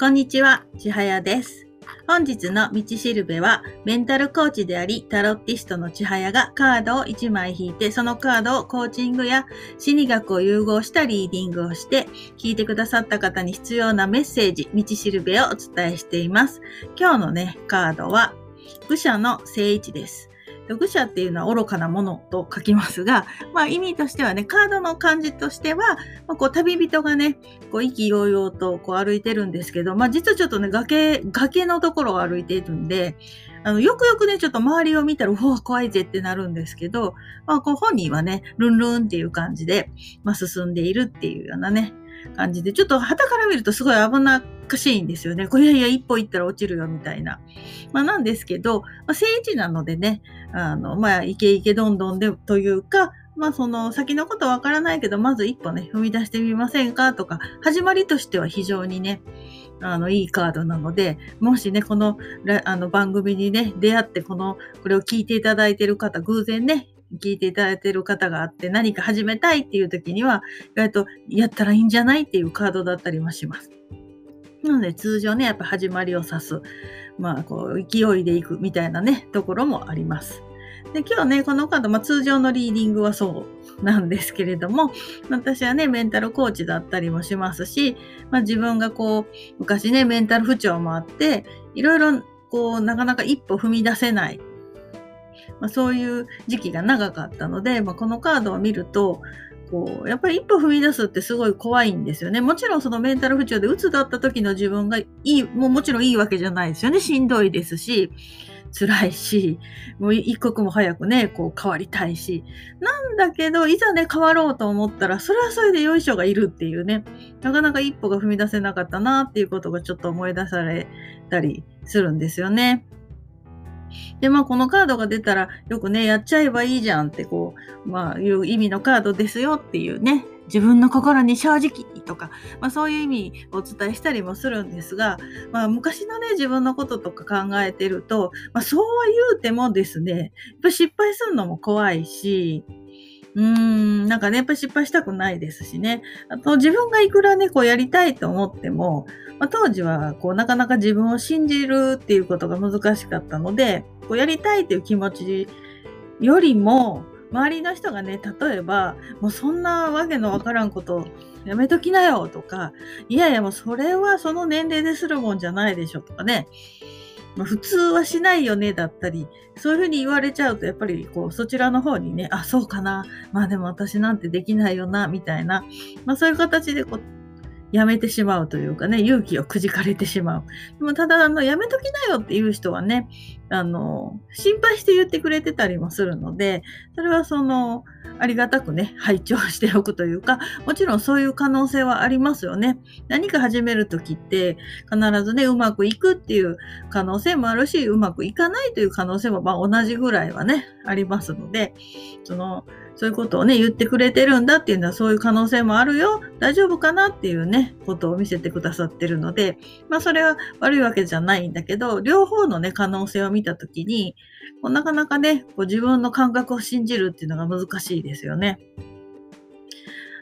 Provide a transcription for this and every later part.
こんにちは、ちはやです。本日の道しるべは、メンタルコーチであり、タロッティストのちはやがカードを1枚引いて、そのカードをコーチングや心理学を融合したリーディングをして、聞いてくださった方に必要なメッセージ、道しるべをお伝えしています。今日のね、カードは、愚者の聖一です。愚者っていうのは愚かなものと書きますが、まあ意味としてはね、カードの漢字としては、まあ、こう旅人がね、こう意気揚々とこう歩いてるんですけど、まあ実はちょっとね、崖、崖のところを歩いているんで、あの、よくよくね、ちょっと周りを見たら、うわ、怖いぜってなるんですけど、まあこう本人はね、ルンルンっていう感じで、まあ進んでいるっていうようなね、感じで、ちょっと旗から見るとすごい危なっかしいんですよね。これいやいや、一歩行ったら落ちるよみたいな。まあなんですけど、まあ、聖地なのでね、あの、まあ、イケイケどんどんでというか、まあその先のことわからないけど、まず一歩ね、踏み出してみませんかとか、始まりとしては非常にね、あの、いいカードなので、もしね、この、あの番組にね、出会って、この、これを聞いていただいている方、偶然ね、聞いていただいている方があって何か始めたいっていう時には、意外とやったらいいんじゃないっていうカードだったりもします。なので通常ね、やっぱ始まりを指す、まあこう勢いでいくみたいなね、ところもあります。で今日ね、このカード、まあ、通常のリーディングはそうなんですけれども、私はね、メンタルコーチだったりもしますし、まあ、自分がこう、昔ね、メンタル不調もあって、いろいろこう、なかなか一歩踏み出せないまあ、そういう時期が長かったので、まあ、このカードを見ると、こう、やっぱり一歩踏み出すってすごい怖いんですよね。もちろんそのメンタル不調で鬱だった時の自分がいい、もうもちろんいいわけじゃないですよね。しんどいですし、辛いし、もう一刻も早くね、こう変わりたいし。なんだけど、いざね、変わろうと思ったら、それはそれでよいしょがいるっていうね、なかなか一歩が踏み出せなかったなっていうことがちょっと思い出されたりするんですよね。で、まあ、このカードが出たら、よくね、やっちゃえばいいじゃんって、こう、まあ、いう意味のカードですよっていうね、自分の心に正直とか、まあ、そういう意味をお伝えしたりもするんですが、まあ、昔のね、自分のこととか考えてると、まあ、そうは言うてもですね、やっぱ失敗するのも怖いし、うーん、なんかね、やっぱ失敗したくないですしね。あと、自分がいくらね、こうやりたいと思っても、まあ、当時は、こう、なかなか自分を信じるっていうことが難しかったので、こう、やりたいっていう気持ちよりも、周りの人がね、例えば、もうそんなわけのわからんことやめときなよとか、いやいやもうそれはその年齢でするもんじゃないでしょとかね、まあ、普通はしないよねだったり、そういうふうに言われちゃうと、やっぱりこう、そちらの方にね、あ、そうかな。まあでも私なんてできないよな、みたいな。まあそういう形でこう、やめてしまうというかね、勇気をくじかれてしまう。でもただ、あの、やめときなよっていう人はね、あの、心配して言ってくれてたりもするので、それはその、ありがたくね、拝聴しておくというか、もちろんそういう可能性はありますよね。何か始めるときって、必ずね、うまくいくっていう可能性もあるし、うまくいかないという可能性も、まあ同じぐらいはね、ありますので、その、そういうことをね、言ってくれてるんだっていうのはそういう可能性もあるよ。大丈夫かなっていうね、ことを見せてくださってるので、まあそれは悪いわけじゃないんだけど、両方のね、可能性を見見たときに、こうなかなかね、こう自分の感覚を信じるっていうのが難しいですよね。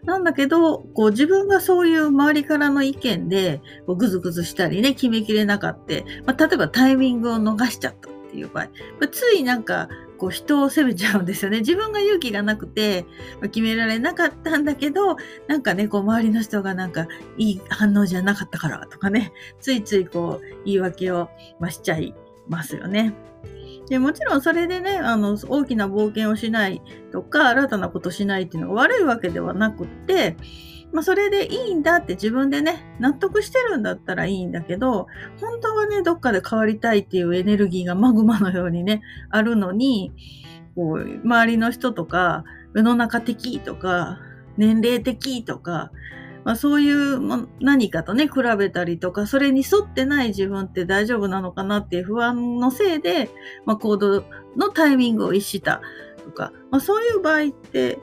なんだけど、こう自分がそういう周りからの意見で、こうぐずぐずしたりね、決めきれなかった。まあ、例えばタイミングを逃しちゃったっていう場合、まあ、ついなんか、こう人を責めちゃうんですよね。自分が勇気がなくて、まあ、決められなかったんだけど、なんかね、こう周りの人がなんかいい反応じゃなかったからとかね、ついついこう言い訳を、まあ、しちゃいますよね。でもちろんそれでね、あの、大きな冒険をしないとか、新たなことしないっていうのが悪いわけではなくって、まあ、それでいいんだって自分でね、納得してるんだったらいいんだけど、本当はね、どっかで変わりたいっていうエネルギーがマグマのようにね、あるのに、こう、周りの人とか、世の中的とか、年齢的とか、まあ、そういう何かとね、比べたりとか、それに沿ってない自分って大丈夫なのかなっていう不安のせいで、まあ、行動のタイミングを逸したとか、まあ、そういう場合って、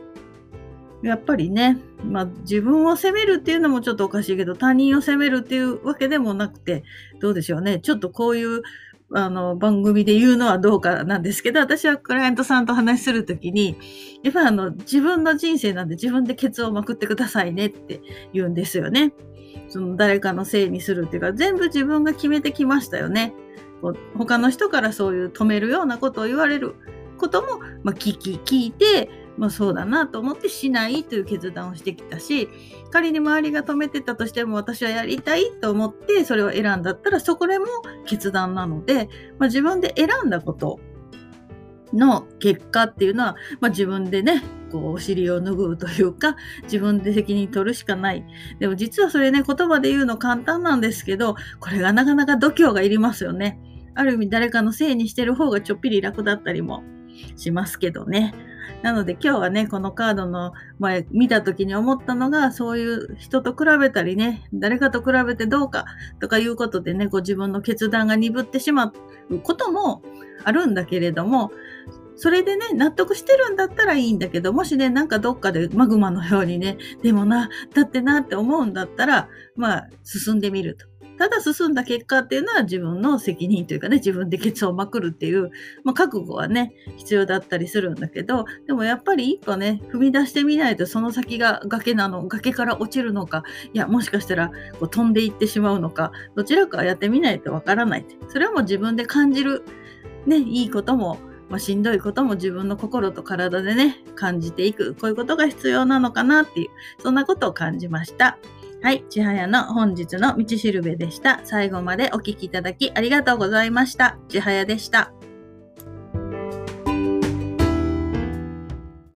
やっぱりね、まあ、自分を責めるっていうのもちょっとおかしいけど、他人を責めるっていうわけでもなくて、どうでしょうね。ちょっとこういうあの、番組で言うのはどうかなんですけど、私はクライアントさんと話するときに、やっぱあの、自分の人生なんで自分でケツをまくってくださいねって言うんですよね。その誰かのせいにするっていうか、全部自分が決めてきましたよね。こう他の人からそういう止めるようなことを言われることも、まあ、聞き、聞いて、まあそうだなと思ってしないという決断をしてきたし、仮に周りが止めてたとしても私はやりたいと思ってそれを選んだったらそこでも決断なので、まあ、自分で選んだことの結果っていうのは、まあ、自分でね、こうお尻を拭うというか、自分で責任取るしかない。でも実はそれね、言葉で言うの簡単なんですけど、これがなかなか度胸がいりますよね。ある意味誰かのせいにしてる方がちょっぴり楽だったりもしますけどね。なので今日はね、このカードの前見た時に思ったのが、そういう人と比べたりね、誰かと比べてどうかとかいうことでね、こう自分の決断が鈍ってしまうこともあるんだけれども、それでね、納得してるんだったらいいんだけど、もしね、なんかどっかでマグマのようにね、でもな、だってなって思うんだったら、まあ、進んでみると。ただ進んだ結果っていうのは自分の責任というかね、自分でケツをまくるっていう、まあ、覚悟はね、必要だったりするんだけど、でもやっぱり一歩ね、踏み出してみないとその先が崖なの、崖から落ちるのか、いや、もしかしたらこう飛んでいってしまうのか、どちらかやってみないとわからない。それはもう自分で感じる、ね、いいことも、まあ、しんどいことも自分の心と体でね、感じていく。こういうことが必要なのかなっていう、そんなことを感じました。はい。ちはやの本日の道しるべでした。最後までお聴きいただきありがとうございました。ちはやでした。